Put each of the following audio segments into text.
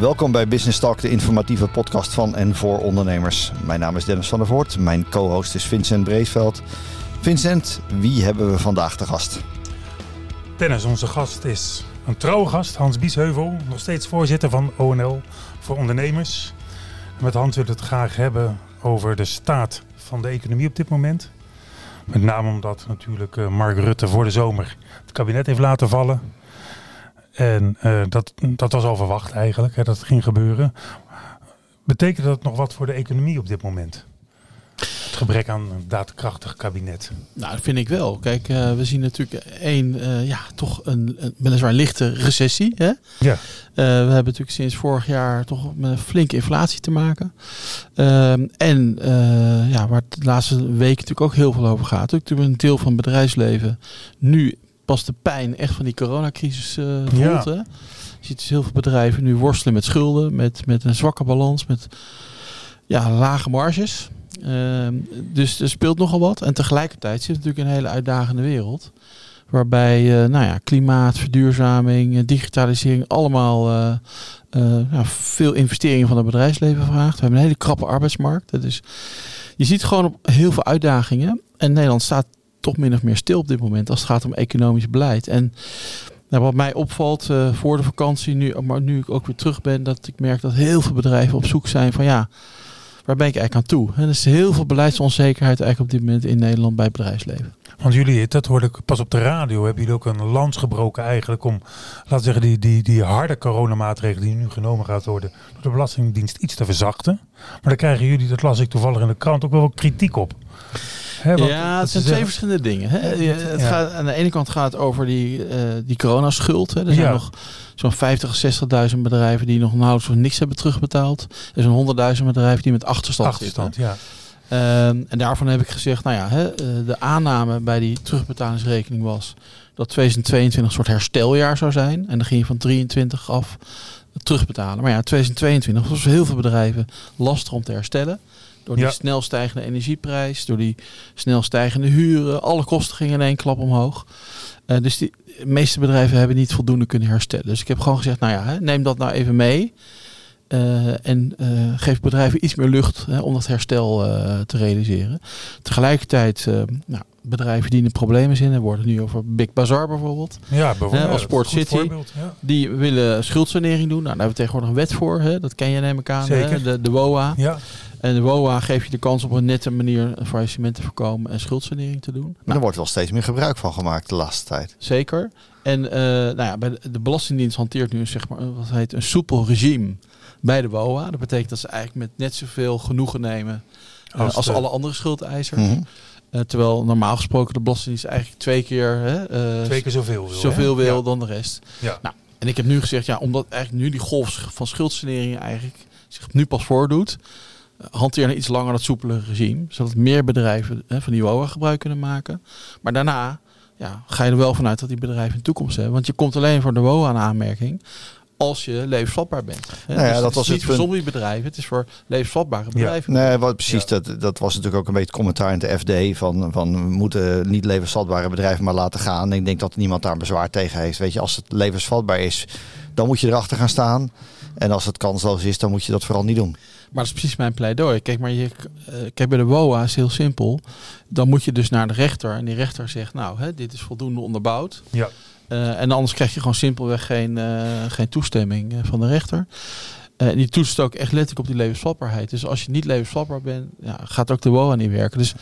Welkom bij Business Talk, de informatieve podcast van en voor ondernemers. Mijn naam is Dennis van der Voort, mijn co-host is Vincent Breesveld. Vincent, wie hebben we vandaag te gast? Dennis, onze gast is een trouwe gast, Hans Biesheuvel, nog steeds voorzitter van ONL voor ondernemers. Met Hans we het graag hebben over de staat van de economie op dit moment. Met name omdat natuurlijk uh, Mark Rutte voor de zomer het kabinet heeft laten vallen. En uh, dat, dat was al verwacht eigenlijk, hè, dat het ging gebeuren. Betekent dat nog wat voor de economie op dit moment? Het gebrek aan een daadkrachtig kabinet. Nou, dat vind ik wel. Kijk, uh, we zien natuurlijk één, uh, ja, toch een, een weliswaar lichte recessie. Hè? Ja. Uh, we hebben natuurlijk sinds vorig jaar toch met een flinke inflatie te maken. Ehm, en ja, waar het de laatste weken natuurlijk ook heel veel over gaat. Natuurlijk een deel van het bedrijfsleven nu pas de pijn echt van die coronacrisis voelt. Ja. Hè? Je ziet dus heel veel bedrijven nu worstelen met schulden, met, met een zwakke balans, met ja, lage marges. Uh, dus er speelt nogal wat. En tegelijkertijd zit natuurlijk een hele uitdagende wereld. Waarbij uh, nou ja, klimaat, verduurzaming, digitalisering allemaal uh, nou, veel investeringen van het bedrijfsleven vraagt. We hebben een hele krappe arbeidsmarkt. Dus je ziet gewoon op heel veel uitdagingen. En Nederland staat toch min of meer stil op dit moment als het gaat om economisch beleid. En nou, wat mij opvalt uh, voor de vakantie, nu, maar nu ik ook weer terug ben, dat ik merk dat heel veel bedrijven op zoek zijn van ja, waar ben ik eigenlijk aan toe? En er is heel veel beleidsonzekerheid eigenlijk op dit moment in Nederland bij het bedrijfsleven. Want jullie, dat hoorde ik pas op de radio, hebben jullie ook een lans gebroken eigenlijk om, laten we zeggen, die, die, die harde coronamaatregelen die nu genomen gaat worden door de Belastingdienst iets te verzachten. Maar dan krijgen jullie, dat las ik toevallig in de krant, ook wel wat kritiek op. He, ja, het zijn twee verschillende dingen. Hè. Het Ja. gaat, aan de ene kant gaat het over die, uh, die coronaschuld. Hè. Er zijn Ja. nog zo'n 50, 60.000 bedrijven die nog nauwelijks of niks hebben terugbetaald. Er zijn 100.000 bedrijven die met achterstand, Achterstand, zitten. ja. Um, en daarvan heb ik gezegd, nou ja, hè, uh, de aanname bij die terugbetalingsrekening was dat 2022 een soort hersteljaar zou zijn. En dan ging je van 23 af terugbetalen. Maar ja, 2022 was voor heel veel bedrijven lastig om te herstellen. Door die Ja. snel stijgende energieprijs, door die snel stijgende huren. Alle kosten gingen in één klap omhoog. Uh, dus die de meeste bedrijven hebben niet voldoende kunnen herstellen. Dus ik heb gewoon gezegd, nou ja, hè, neem dat nou even mee. Uh, en uh, geef bedrijven iets meer lucht hè, om dat herstel uh, te realiseren. Tegelijkertijd, nou, bedrijven die in de problemen zijn, er worden nu over Big Bazaar bijvoorbeeld. Ja, bijvoorbeeld. Hè, als Sport City. voorbeeld, ja. Die willen schuldsanering doen. Nou, daar hebben we tegenwoordig een wet voor. Hè? Dat ken je neem ik aan. Zeker. Hè? De, de WOA. Ja, En de WOA geeft je de kans op een nette manier een faillissement te voorkomen en schuldsanering te doen. Maar er wordt wel steeds meer gebruik van gemaakt de laatste tijd. Zeker. En uh, nou ja, bij de, de Belastingdienst hanteert nu een, zeg maar, wat heet een soepel regime bij de WOA. Dat betekent dat ze eigenlijk met net zoveel genoegen nemen uh, Als als, de- alle andere schuldeisers. Mhm. Uh, terwijl normaal gesproken de Belastingdienst eigenlijk twee keer, hè, uh, twee keer zoveel wil. zoveel wil Ja. dan de rest. Ja. Nou, en ik heb nu gezegd, ja, omdat eigenlijk nu die golf van schuldsanering eigenlijk zich nu pas voordoet, eh, hanteer een iets langer dat soepele regime, zodat meer bedrijven hè, van die WOA gebruik kunnen maken. Maar daarna ja, ga je er wel vanuit dat die bedrijven een toekomst hebben. Want je komt alleen voor de WOA aan aanmerking als je levensvatbaar bent. Hè. Nou ja, Dus dat het was is niet het voor zombiebedrijven, het is voor levensvatbare bedrijven. Nee, wat precies, Ja. dat, dat was natuurlijk ook een beetje het commentaar in de FD van, van we moeten niet levensvatbare bedrijven maar laten gaan. En ik denk dat niemand daar bezwaar tegen heeft. Weet je, als het levensvatbaar is, dan moet je erachter gaan staan. En als het kansloos is, dan moet je dat vooral niet doen. Maar dat is precies mijn pleidooi. Kijk, maar je, eh, kijk, bij de WOA is heel simpel. Dan moet je dus naar de rechter. En die rechter zegt, nou, hè, dit is voldoende onderbouwd. Ja. Eh, en anders krijg je gewoon simpelweg geen, eh, geen toestemming eh, van de rechter. En die toetst ook echt letterlijk op die levensvatbaarheid. Dus als je niet levensvatbaar bent, ja, gaat ook de WOA niet werken. Dus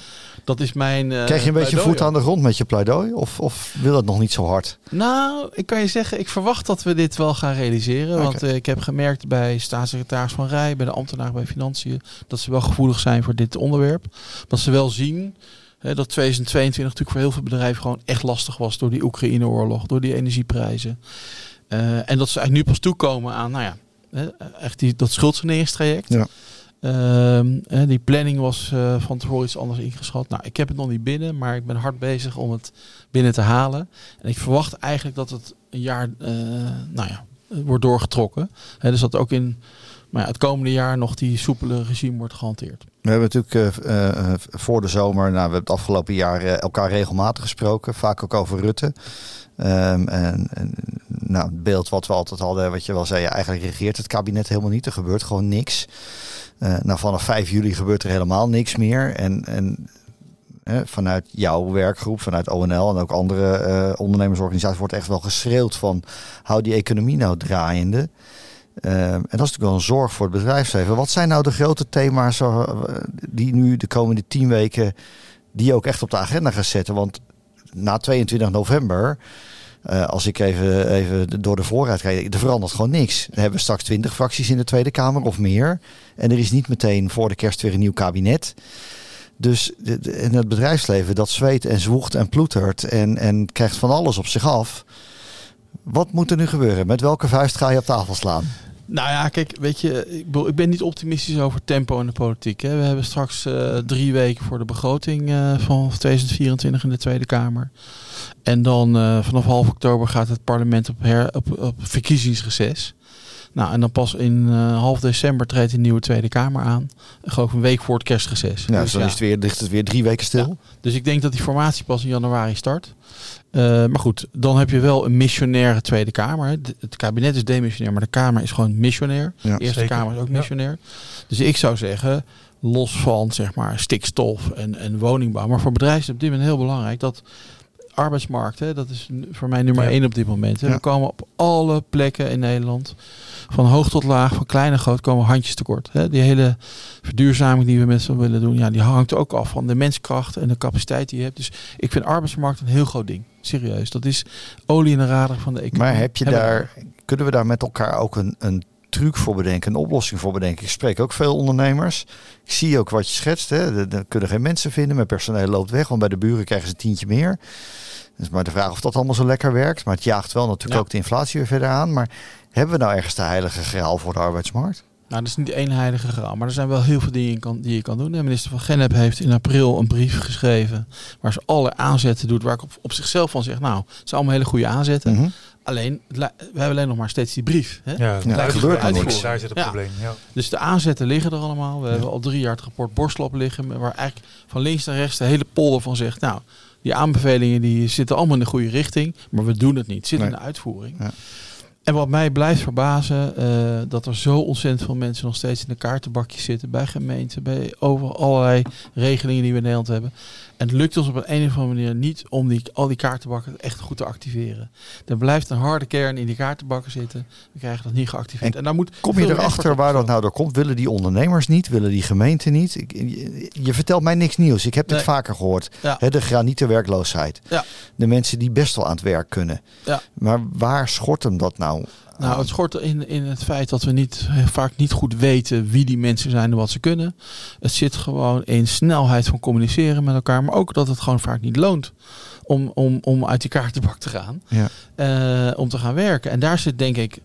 dat is mijn. Krijg je een beetje voet aan de grond met je pleidooi? Of, of wil het nog niet zo hard? Nou, ik kan je zeggen, ik verwacht dat we dit wel gaan realiseren. Want ik heb gemerkt bij staatssecretaris Van Rij, bij de ambtenaren bij Financiën, dat ze wel gevoelig zijn voor dit onderwerp. Dat ze wel zien hè, dat 2022 natuurlijk voor heel veel bedrijven gewoon echt lastig was door die Oekraïne-oorlog, door die energieprijzen. Eh, en dat ze eigenlijk nu pas toekomen aan, nou ja, hè, echt die, dat schuldsaneringstraject. Ja. Ehm, die planning was eh, van tevoren iets anders ingeschat. Nou, ik heb het nog niet binnen, maar ik ben hard bezig om het binnen te halen. En ik verwacht eigenlijk dat het een jaar, eh, nou ja, wordt doorgetrokken. Hè, dus dat ook in Maar het komende jaar nog die soepele regime wordt gehanteerd. We hebben natuurlijk uh, uh, voor de zomer, nou, we hebben het afgelopen jaar elkaar regelmatig gesproken, vaak ook over Rutte. Um, en, en, nou, het beeld wat we altijd hadden, wat je wel zei, eigenlijk regeert het kabinet helemaal niet. Er gebeurt gewoon niks. nou, vanaf 5 juli gebeurt er helemaal niks meer. En, en vanuit jouw werkgroep, vanuit ONL en ook andere ondernemersorganisaties wordt echt wel geschreeuwd van hou die economie nou draaiende. Uh, en dat is natuurlijk wel een zorg voor het bedrijfsleven. Wat zijn nou de grote thema's die nu de komende tien weken die ook echt op de agenda gaan zetten? Want na 22 november, uh, als ik even, even door de voorraad kijk, er verandert gewoon niks. We hebben straks 20 fracties in de Tweede Kamer of meer. En er is niet meteen voor de kerst weer een nieuw kabinet. Dus in het bedrijfsleven dat zweet en zwoegt en ploetert en, en krijgt van alles op zich af. Wat moet er nu gebeuren? Met welke vuist ga je op tafel slaan? Nou ja, kijk, weet je, ik, ben niet optimistisch over tempo in de politiek. Hè. We hebben straks uh, drie weken voor de begroting uh, van 2024 in de Tweede Kamer. En dan uh, vanaf half oktober gaat het parlement op, her, op, op verkiezingsreces. Nou, en dan pas in uh, half december treedt de nieuwe Tweede Kamer aan. Geloof een week voor het kerstreces. Ja, dus dan ja. is het weer, ligt het weer drie weken stil. Ja. Dus ik denk dat die formatie pas in januari start. Uh, maar goed, dan heb je wel een missionaire Tweede Kamer. Het kabinet is demissionair, maar de Kamer is gewoon missionair. Ja, de Eerste zeker. Kamer is ook missionair. Dus ik zou zeggen, los van zeg maar stikstof en, en woningbouw. Maar voor bedrijven is het op dit moment heel belangrijk dat arbeidsmarkt, hè, dat is voor mij nummer ja. één op dit moment. Hè. We komen op alle plekken in Nederland, van hoog tot laag, van klein en groot, komen handjes tekort. Hè. Die hele verduurzaming die we met z'n willen doen, ja, die hangt ook af van de menskracht en de capaciteit die je hebt. Dus ik vind arbeidsmarkt een heel groot ding. Serieus. Dat is olie in de radar van de economie. Maar heb je daar, kunnen we daar met elkaar ook een, een truc voor bedenken, een oplossing voor bedenken. Ik spreek ook veel ondernemers. Ik zie ook wat je schetst. Hè. Er kunnen geen mensen vinden. Mijn personeel loopt weg. Want bij de buren krijgen ze een tientje meer. Dus maar de vraag of dat allemaal zo lekker werkt. Maar het jaagt wel natuurlijk ja. ook de inflatie weer verder aan. Maar hebben we nou ergens de heilige graal voor de arbeidsmarkt? Nou, dat is niet één heilige graal, maar er zijn wel heel veel dingen die je kan, die je kan doen. De minister van Genep heeft in april een brief geschreven waar ze alle aanzetten doet, waar ik op, op zichzelf van zeg, nou, het zijn allemaal hele goede aanzetten. Mm -hmm. Alleen, we hebben alleen nog maar steeds die brief. Hè? Ja, ja dat gebeurt niks. Daar zit het ja. probleem. Ja. Dus de aanzetten liggen er allemaal. We ja. hebben al drie jaar het rapport Borstlop liggen, waar eigenlijk van links naar rechts de hele polder van zegt, nou, die aanbevelingen die zitten allemaal in de goede richting, maar we doen het niet. Het zit nee. in de uitvoering. En wat mij blijft verbazen, uh, dat er zo ontzettend veel mensen nog steeds in de kaartenbakjes zitten. Bij gemeenten, bij over allerlei regelingen die we in Nederland hebben. En het lukt ons op een, een of andere manier niet om die, al die kaartenbakken echt goed te activeren. Er blijft een harde kern in die kaartenbakken zitten. We krijgen dat niet geactiveerd. En, en daar moet kom je erachter waar dat nou door komt? Willen die ondernemers niet? Willen die gemeenten niet? Ik, je, je, vertelt mij niks nieuws. Ik heb dit vaker gehoord. Ja. He, de granieten werkloosheid. Ja. De mensen die best wel aan het werk kunnen. Ja. Maar waar schort hem dat nou? Nou, het schort in, in het feit dat we niet, vaak niet goed weten wie die mensen zijn en wat ze kunnen. Het zit gewoon in snelheid van communiceren met elkaar, maar ook dat het gewoon vaak niet loont om, om, om uit die kaartenbak te gaan, ja. uh, om te gaan werken. En daar zit denk ik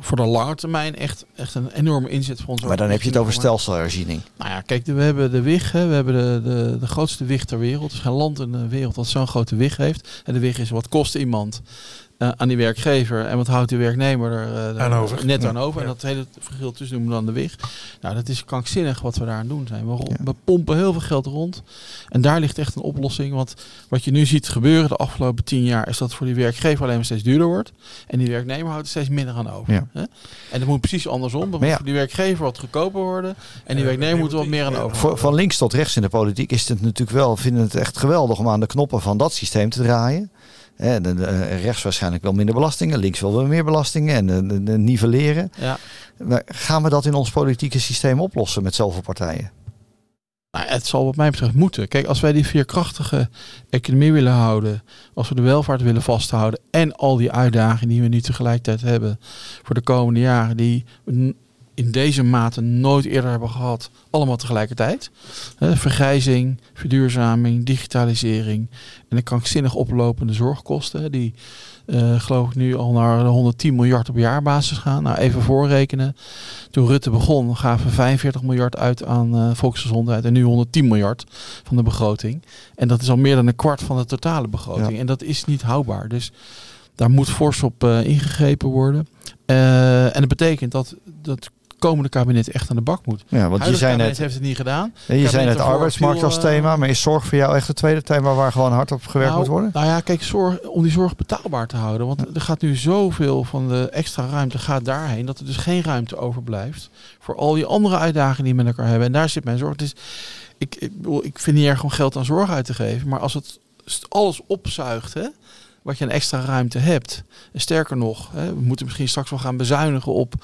voor de lange termijn echt, echt een enorme inzet voor ons. Maar dan heb je het over stelselherziening. Nou ja, kijk, we hebben de WIG, hè, we hebben de, de, de grootste WIG ter wereld. Er is geen land in de wereld dat zo'n grote WIG heeft. En de WIG is wat kost iemand uh, aan die werkgever en wat houdt die werknemer er uh, aan over. net aan over. Ja. En dat hele verschil tussen noemen we dan de WIG. Nou, dat is krankzinnig wat we daar aan doen zijn. We, ja. we, pompen heel veel geld rond. En daar ligt echt een oplossing. Want wat je nu ziet gebeuren de afgelopen tien jaar... is dat voor die werkgever alleen maar steeds duurder wordt. En die werknemer houdt er steeds minder aan over. Ja. Hè? En dat moet precies andersom. Dan moet voor die werkgever wat goedkoper worden. En die werknemer moet er wat meer aan over. Voor, van links tot rechts in de politiek is het natuurlijk wel... vinden het echt geweldig om aan de knoppen van dat systeem te draaien. De, de, rechts waarschijnlijk wel minder belastingen, links wel weer meer belastingen en de, de nivelleren. Ja. Maar gaan we dat in ons politieke systeem oplossen met zoveel partijen? Nou, het zal wat mij betreft moeten. Kijk, als wij die veerkrachtige economie willen houden, als we de welvaart willen vasthouden en al die uitdagingen die we nu tegelijkertijd hebben voor de komende jaren, die in deze mate nooit eerder hebben gehad, allemaal tegelijkertijd. Vergrijzing, verduurzaming, digitalisering en de krankzinnig oplopende zorgkosten, die uh, geloof ik nu al naar 110 miljard op jaarbasis gaan. Nou, even voorrekenen. Toen Rutte begon, gaven we 45 miljard uit aan uh, volksgezondheid en nu 110 miljard van de begroting. En dat is al meer dan een kwart van de totale begroting. Ja. En dat is niet houdbaar. Dus daar moet fors op uh, ingegrepen worden. en dat betekent dat, dat komende kabinet echt aan de bak moet. Ja, want je zei net, heeft het niet gedaan. je zei net daarvoor arbeidsmarkt als eh, thema, maar is zorg voor jou echt het tweede thema waar gewoon hard op gewerkt nou, moet worden? Nou ja, kijk, zorg, om die zorg betaalbaar te houden. Want er gaat nu zoveel van de extra ruimte gaat daarheen dat er dus geen ruimte overblijft voor al die andere uitdagingen die we met elkaar hebben. En daar zit mijn zorg. Dus ik, ik, ik vind niet erg om geld aan zorg uit te geven, maar als het alles opzuigt, hè, wat je een extra ruimte hebt. En sterker nog, hè, we moeten misschien straks wel gaan bezuinigen op,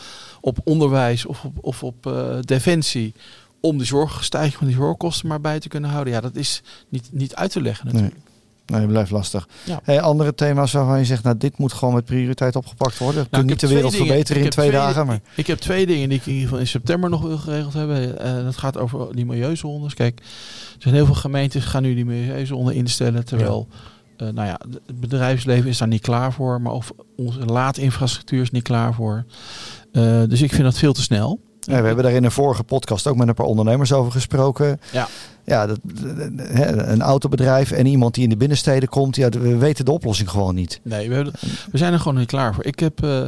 op onderwijs of op, of op eh, defensie. Om de zorgstijging van die zorgkosten maar bij te kunnen houden. Ja, dat is niet, niet uit te leggen natuurlijk. Nee, blijft lastig. Ja. Hey, andere thema's waarvan je zegt, nou dit moet gewoon met prioriteit opgepakt worden. Je Nou, kunt niet de wereld dingen. verbeteren in Ik twee, twee- dagen. Maar... Ik heb twee dingen die ik in ieder geval in september nog wil geregeld hebben. Eh, dat gaat over die milieuzones. Kijk, er zijn heel veel gemeentes gaan nu die milieuzone instellen. Terwijl, nou ja, het bedrijfsleven is daar niet klaar voor. Maar of onze laadinfrastructuur is niet klaar voor. Eh, dus ik vind dat veel te snel. Ja, we hebben daar in een vorige podcast ook met een paar ondernemers over gesproken. Ja. Ja, dat, hè, een autobedrijf en iemand die in de binnensteden komt, ja, we weten de oplossing gewoon niet. Nee, we, hebben, we zijn er gewoon niet klaar voor. Ik heb eh,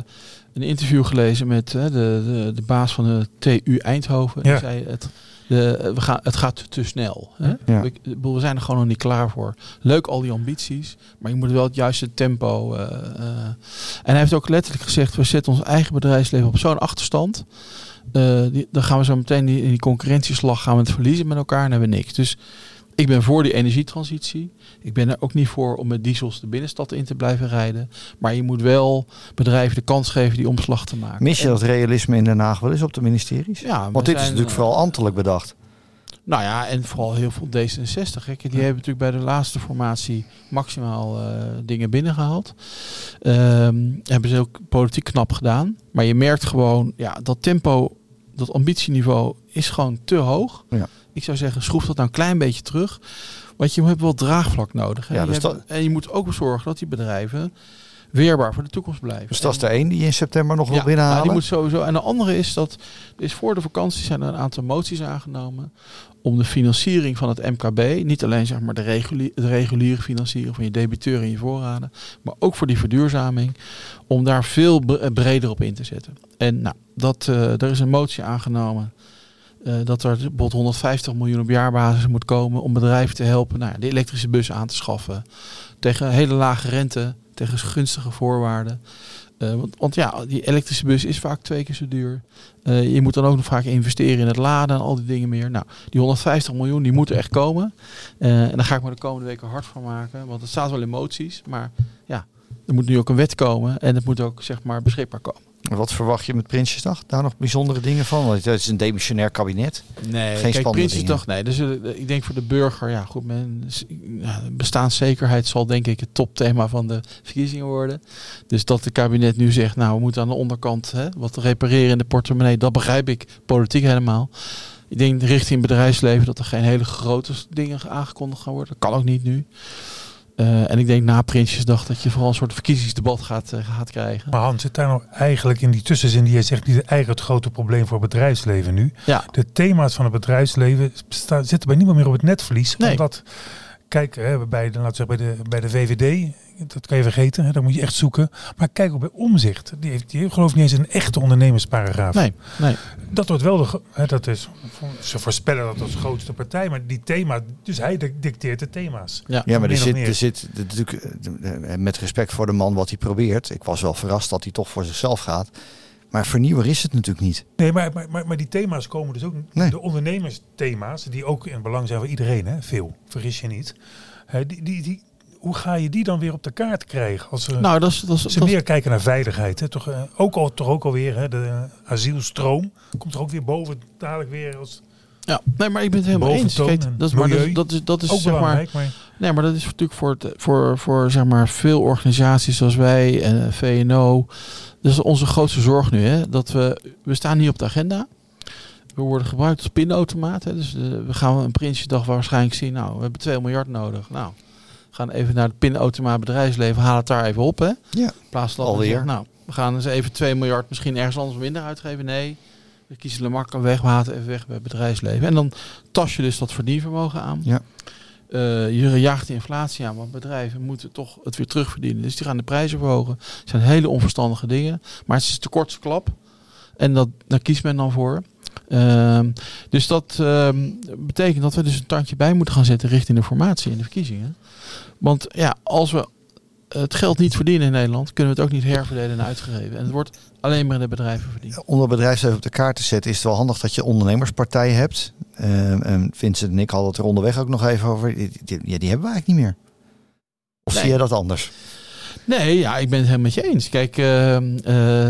een interview gelezen met eh, de, de, de baas van de TU Eindhoven. Ja. Die zei het, de, we gaan, het gaat te snel. Hè? Ja. We, ik bedoel, we zijn er gewoon nog niet klaar voor. Leuk al die ambities, maar je moet wel het juiste tempo. eh, eh. En hij heeft ook letterlijk gezegd, we zetten ons eigen bedrijfsleven op zo'n achterstand. Eh, die, dan gaan we zo meteen die, in die concurrentieslag gaan we het verliezen met elkaar en hebben we niks. Dus ik ben voor die energietransitie. Ik ben er ook niet voor om met diesels de binnenstad in te blijven rijden. Maar je moet wel bedrijven de kans geven die omslag te maken. Mis je dat realisme in Den Haag wel eens op de ministeries? Ja, Want dit is natuurlijk eh, vooral ambtelijk bedacht. Nou ja, en vooral heel veel D66. Hè. Die hebben natuurlijk bij de laatste formatie maximaal eh, dingen binnengehaald. Ehm, hebben ze ook politiek knap gedaan. Maar je merkt gewoon, ja, dat tempo, dat ambitieniveau is gewoon te hoog. Ja. Ik zou zeggen, schroef dat nou een klein beetje terug. Want je hebt wel draagvlak nodig. Hè. Ja, Je dus hebt- dat- En je moet ook zorgen dat die bedrijven weerbaar voor de toekomst blijven. Dus dat is de één die je in september nog wil ja, binnenhalen. nou, die moet sowieso. En de andere is dat is voor de vakantie zijn er een aantal moties aangenomen om de financiering van het MKB, niet alleen zeg maar de, reguliere, de reguliere financiering van je debiteur en je voorraden, maar ook voor die verduurzaming, om daar veel bre- breder op in te zetten. En nou, dat, eh er is een motie aangenomen. Eh, dat er bijvoorbeeld 150 miljoen op jaarbasis moet komen om bedrijven te helpen nou, de elektrische bus aan te schaffen. Tegen hele lage rente, tegen gunstige voorwaarden. Eh, want, want ja, die elektrische bus is vaak twee keer zo duur. Eh, je moet dan ook nog vaak investeren in het laden en al die dingen meer. Nou, die 150 miljoen die moeten echt komen. En daar ga ik me de komende weken hard van maken. Want het staat wel in moties. Maar ja, er moet nu ook een wet komen. En het moet ook zeg maar beschikbaar komen. Wat verwacht je met Prinsjesdag? Daar nog bijzondere dingen van? Want het is een demissionair kabinet. Nee, Geen kijk, Prinsjesdag, nee. Dus, eh, ik denk voor de burger, ja goed, men, bestaanszekerheid zal denk ik het topthema van de verkiezingen worden. Dus dat het kabinet nu zegt, nou we moeten aan de onderkant hè, wat repareren in de portemonnee, dat begrijp ik politiek helemaal. Ik denk richting bedrijfsleven dat er geen hele grote dingen aangekondigd gaan worden. Dat kan ook niet nu. Eh, en ik denk na Prinsjesdag dat je vooral een soort verkiezingsdebat gaat, eh, gaat krijgen. Maar Hans, zit daar nou eigenlijk in die tussenzin die jij zegt niet eigenlijk het grote probleem voor het bedrijfsleven nu? Ja, De thema's van het bedrijfsleven zitten bij niemand meer op het netvlies. Nee. Omdat, kijk, hè, bij, de, laten we zeggen, bij, de, bij de VVD, dat kan je vergeten, hè, daar moet je echt zoeken. Maar kijk ook bij Omzicht. Die heeft, die heeft geloof ik niet eens een echte ondernemersparagraaf. nee, nee. Dat wordt wel de, hè, dat is, ze voorspellen dat als grootste partij, maar die thema, dus hij di- dicteert de thema's. Ja. Ja, maar er zit, er zit er natuurlijk, eh, met respect voor de man wat hij probeert. Ik was wel verrast dat hij toch voor zichzelf gaat. Maar vernieuwer is het natuurlijk niet. Nee, maar, maar, maar, maar die thema's komen dus ook, Nee. de ondernemersthema's, die ook in belang zijn voor iedereen, hè, veel, vergis je niet. Hè, die, die, die, hoe ga je die dan weer op de kaart krijgen? Als ze, Nou, dat is, dat is, ze dat is- meer kijken naar veiligheid. Hè, toch, eh, ook al, toch ook alweer, hè, de asielstroom komt er ook weer boven, dadelijk weer als Ja, nee, maar ik ben het helemaal eens. Kijk, dat is, maar dat, is- dat is, dat is ook zeg. Maar, nee, maar dat is natuurlijk voor, het, voor, voor zeg maar, veel organisaties zoals wij en VNO. Dat is onze grootste zorg nu. Hè? Dat we, we staan hier op de agenda. We worden gebruikt als pinautomaat. Hè? Dus eh, we gaan een Prinsjesdag waarschijnlijk zien. Nou, we hebben 2 miljard nodig. Nou, we gaan even naar de pinautomaat bedrijfsleven. Haal het daar even op. Hè? Ja. In plaats van dat we Alweer. nou, we gaan eens even 2 miljard misschien ergens anders minder uitgeven. Nee, we kiezen de makkelijk weg. We halen het even weg bij het bedrijfsleven. En dan tas je dus dat verdienvermogen aan. Ja. Eh, je jaagt de inflatie aan, want bedrijven moeten toch het weer terugverdienen. Dus die gaan de prijzen verhogen. Het zijn hele onverstandige dingen. Maar het is de kortste klap. En dat, daar kiest men dan voor. Ehm, dus dat ehm, betekent dat we dus een tandje bij moeten gaan zetten richting de formatie in de verkiezingen. Want ja, als we het geld niet verdienen in Nederland, kunnen we het ook niet herverdelen en uitgegeven. En het wordt alleen maar in de bedrijven verdiend. Om het bedrijfsleven op de kaart te zetten is het wel handig dat je ondernemerspartijen hebt. Ehm, en Vincent en ik hadden het er onderweg ook nog even over. Die, die, ja, die hebben we eigenlijk niet meer. Of Nee. zie jij dat anders? Nee, ja, ik ben het helemaal met je eens. Kijk, eh, eh,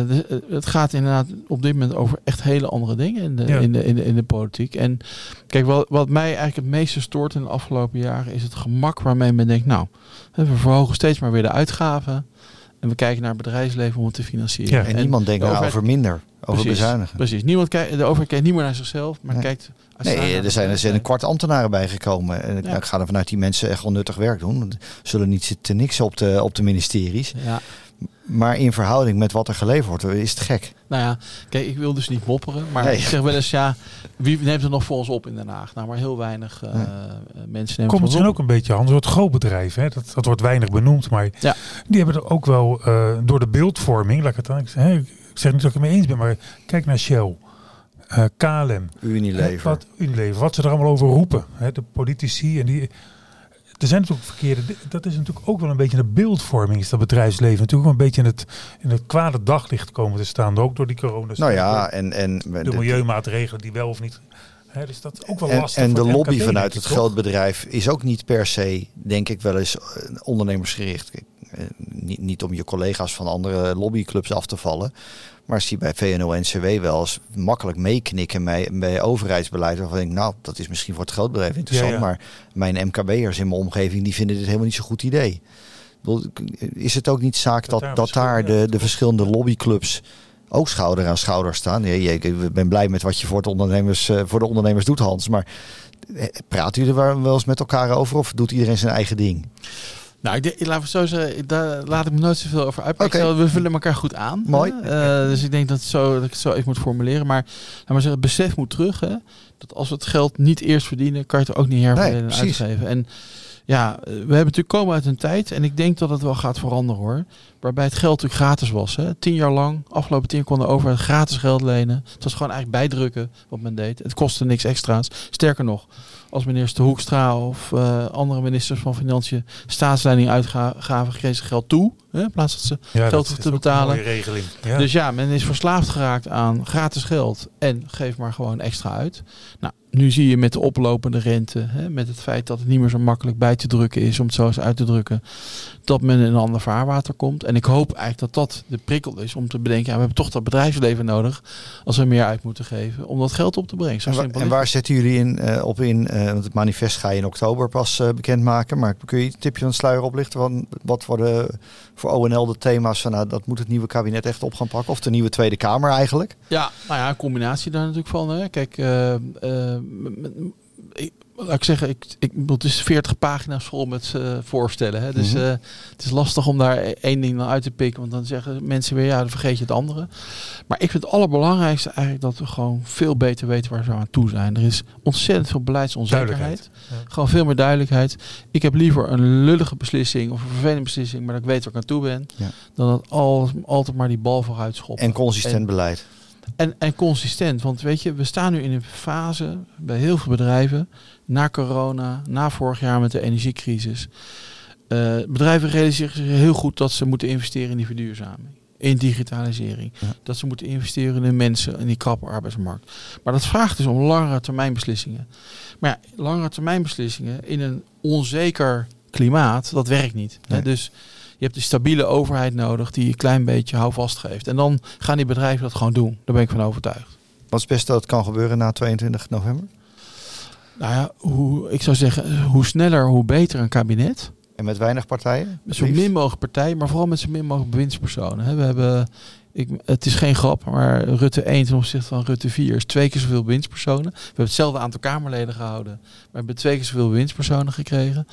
de- het gaat inderdaad op dit moment over echt hele andere dingen in de, Ja. in de, in de, in de politiek. En kijk, wat, wat mij eigenlijk het meeste stoort in de afgelopen jaren is het gemak waarmee men denkt, nou, we verhogen steeds maar weer de uitgaven. En we kijken naar het bedrijfsleven om het te financieren. Ja, En, niemand denkt de nou over minder, over Precies, bezuinigen. Precies. Niemand kijkt, de overheid kijkt niet meer naar zichzelf, maar Nee. kijkt... Nee, er zijn, er zijn een kwart ambtenaren bijgekomen. En ik- Ja. ik ga er vanuit die mensen echt wel nuttig werk doen. Zullen niet zitten niks op de, op de ministeries. Ja, Maar in verhouding met wat er geleverd wordt, is het gek. nou ja, kijk, ik wil dus niet mopperen, maar Nee. ik zeg wel eens, ja, wie neemt er nog voor ons op in Den Haag? Nou, maar heel weinig eh, Nee. mensen nemen Komt het op. ook een beetje aan. Een soort grootbedrijf. Hè? Dat, dat wordt weinig benoemd. Maar Ja. die hebben er ook wel eh, door de beeldvorming. Laat ik, het dan, ik, hè, ik zeg niet dat ik het mee eens ben. Maar kijk naar Shell. eh, KLM. Unilever. Hè, Wat, Unilever. Wat ze er allemaal over roepen. Hè? De politici. En die, er zijn natuurlijk verkeerde. Dat is natuurlijk ook wel een beetje een beeldvorming. Is dat bedrijfsleven natuurlijk een beetje in het, in het kwade daglicht komen te staan. Ook door die corona. nou ja, en, en, De milieumaatregelen die wel of niet. Hè, dus dat is ook wel lastig. en de lobby MKB, vanuit het ik, toch? groot bedrijf is ook niet per se, denk ik, wel eens eh, ondernemersgericht. Niet, niet om je collega's van andere lobbyclubs af te vallen. Maar zie bij VNO-NCW wel eens makkelijk meeknikken bij, bij overheidsbeleid. Waarvan ik denk, nou, dat is misschien voor het grootbedrijf interessant. Ja, ja. Maar mijn MKB'ers in mijn omgeving, die vinden dit helemaal niet zo'n goed idee. Is het ook niet zaak Dat dat, daar dat de, de verschillende lobbyclubs ook schouder aan schouder staan? Ja, ik ben blij met wat je voor, het ondernemers, eh, voor de ondernemers doet, Hans. Maar praten jullie er wel eens met elkaar over of doet iedereen zijn eigen ding? Nou, ik, ik laat het zo zeggen, daar laat ik me nooit zoveel over uit. Oké. Ik stel, We vullen elkaar goed aan. Mooi. hè. Eh, dus ik denk dat, zo, dat ik het zo even moet formuleren. Maar, maar zeggen, het besef moet terug. Hè, dat als we het geld niet eerst verdienen, kan je het ook niet herverdelen Nee, en uitgeven. En ja, eh, we hebben natuurlijk komen uit een tijd, en ik denk dat het wel gaat veranderen hoor. Waarbij het geld natuurlijk gratis was. Hè. Tien jaar lang, afgelopen tien jaar kon de overheid gratis geld lenen. Het was gewoon eigenlijk bijdrukken wat men deed. Het kostte niks extra's. Sterker nog, als minister De Hoekstra of eh, andere ministers van Financiën staatsleiding uitgaven, kregen ze geld toe. Hè, in plaats dat ze Ja, geld te betalen. regeling. Ja. Dus ja, men is verslaafd geraakt aan gratis geld en geef maar gewoon extra uit. Nou, nu zie je met de oplopende rente, hè, met het feit dat het niet meer zo makkelijk bij te drukken is, om het zo eens uit te drukken, dat men in een ander vaarwater komt. En ik hoop eigenlijk dat dat de prikkel is om te bedenken, ja, we hebben toch dat bedrijfsleven nodig als we meer uit moeten geven, om dat geld op te brengen. Zo En, wa- simpel en waar zetten jullie in, eh, op in? Eh, want het manifest ga je in oktober pas eh, bekendmaken. Maar kun je een tipje van de sluier oplichten? Van wat worden voor ONL de thema's van nou, dat moet het nieuwe kabinet echt op gaan pakken? Of de nieuwe Tweede Kamer eigenlijk? Ja, nou ja, een combinatie daar natuurlijk van. Hè. Kijk, ik, laat ik zeggen, ik, ik, het is 40 pagina's vol met eh, voorstellen. Hè. Dus Mhm. eh, het is lastig om daar één ding dan uit te pikken. Want dan zeggen mensen weer, ja, dan vergeet je het andere. Maar ik vind het allerbelangrijkste eigenlijk dat we gewoon veel beter weten waar we aan toe zijn. Er is ontzettend veel beleidsonzekerheid. Ja. Gewoon veel meer duidelijkheid. Ik heb liever een lullige beslissing of een vervelende beslissing, maar dat ik weet waar ik aan toe ben. Ja. Dan dat al, altijd maar die bal vooruit schoppen. En consistent En- beleid. En, en consistent. Want weet je, we staan nu in een fase bij heel veel bedrijven. Na corona, na vorig jaar met de energiecrisis. eh, bedrijven realiseren zich heel goed dat ze moeten investeren in die verduurzaming. In digitalisering. Ja. Dat ze moeten investeren in de mensen in die krappe arbeidsmarkt. Maar dat vraagt dus om langere termijn beslissingen. Maar ja, langere termijn beslissingen in een onzeker klimaat, dat werkt niet. Hè? Dus je hebt een stabiele overheid nodig die je een klein beetje houvast geeft. En dan gaan die bedrijven dat gewoon doen. Daar ben ik van overtuigd. Wat is het beste dat het kan gebeuren na 22 november? Nou ja, hoe, ik zou zeggen, hoe sneller, hoe beter een kabinet. En met weinig partijen? Met zo min mogelijk partijen, maar vooral met zo min mogelijk bewindspersonen. We hebben, ik, het is geen grap, maar Rutte 1 ten opzichte van Rutte 4 is twee keer zoveel bewindspersonen. We hebben hetzelfde aantal Kamerleden gehouden, maar we hebben twee keer zoveel bewindspersonen gekregen.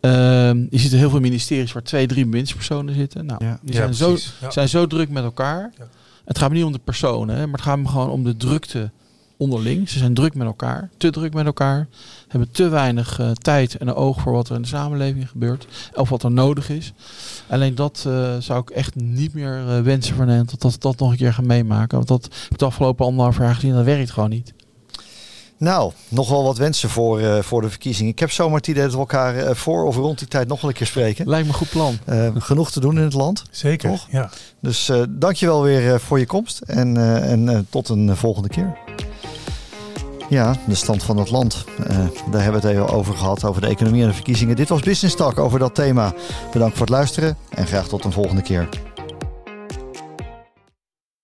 Ehm, je ziet er heel veel ministeries waar twee, drie bewindspersonen zitten. Nou, Ja. die Ja, zijn, zo, zijn zo druk met elkaar. Ja. Het gaat me niet om de personen, hè, maar het gaat me gewoon om de drukte onderling. Ze zijn druk met elkaar, te druk met elkaar. Hebben te weinig uh, tijd en oog voor wat er in de samenleving gebeurt. Of wat er nodig is. Alleen dat uh, zou ik echt niet meer uh, wensen voor Nederland. Dat dat, dat nog een keer gaan meemaken. Want dat heb ik de afgelopen anderhalf jaar gezien. Dat werkt gewoon niet. Nou, nog wel wat wensen voor, uh, voor de verkiezingen. Ik heb zomaar het idee dat we elkaar uh, voor of rond die tijd nog wel een keer spreken. Lijkt me een goed plan. Uh, genoeg te doen in het land. Zeker, toch? ja. Dus dankjewel weer voor je komst en, en tot een volgende keer. Ja, de stand van het land. daar hebben we het even over gehad, over de economie en de verkiezingen. Dit was Business Talk over dat thema. Bedankt voor het luisteren en graag tot een volgende keer.